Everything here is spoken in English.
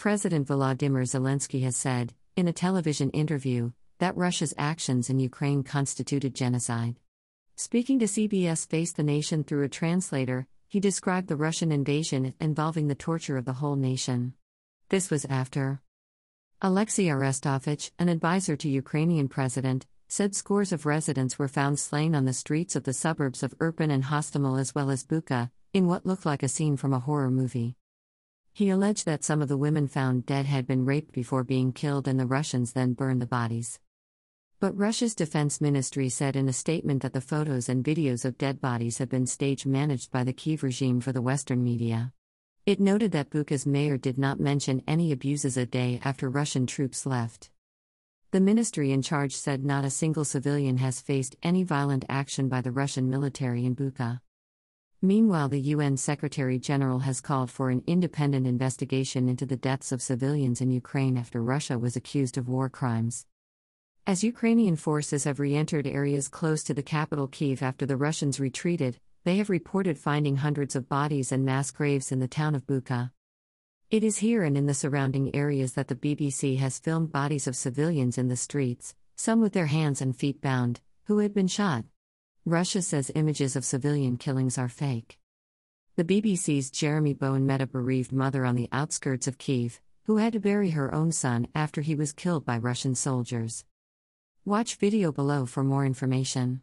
President Volodymyr Zelensky has said, in a television interview, that Russia's actions in Ukraine constituted genocide. Speaking to CBS Face the Nation through a translator, he described the Russian invasion involving the torture of the whole nation. This was after Alexei Arestovich, an advisor to Ukrainian president, said scores of residents were found slain on the streets of the suburbs of Irpin and Hostomel as well as Bucha, in what looked like a scene from a horror movie. He alleged that some of the women found dead had been raped before being killed and the Russians then burned the bodies. But Russia's defense ministry said in a statement that the photos and videos of dead bodies have been stage managed by the Kiev regime for the Western media. It noted that Bucha's mayor did not mention any abuses a day after Russian troops left. The ministry in charge said not a single civilian has faced any violent action by the Russian military in Bucha. Meanwhile, the UN Secretary General has called for an independent investigation into the deaths of civilians in Ukraine after Russia was accused of war crimes. As Ukrainian forces have re entered areas close to the capital Kiev after the Russians retreated, they have reported finding hundreds of bodies and mass graves in the town of Bucha. It is here and in the surrounding areas that the BBC has filmed bodies of civilians in the streets, some with their hands and feet bound, who had been shot. Russia says images of civilian killings are fake. The BBC's Jeremy Bowen met a bereaved mother on the outskirts of Kiev, who had to bury her own son after he was killed by Russian soldiers. Watch video below for more information.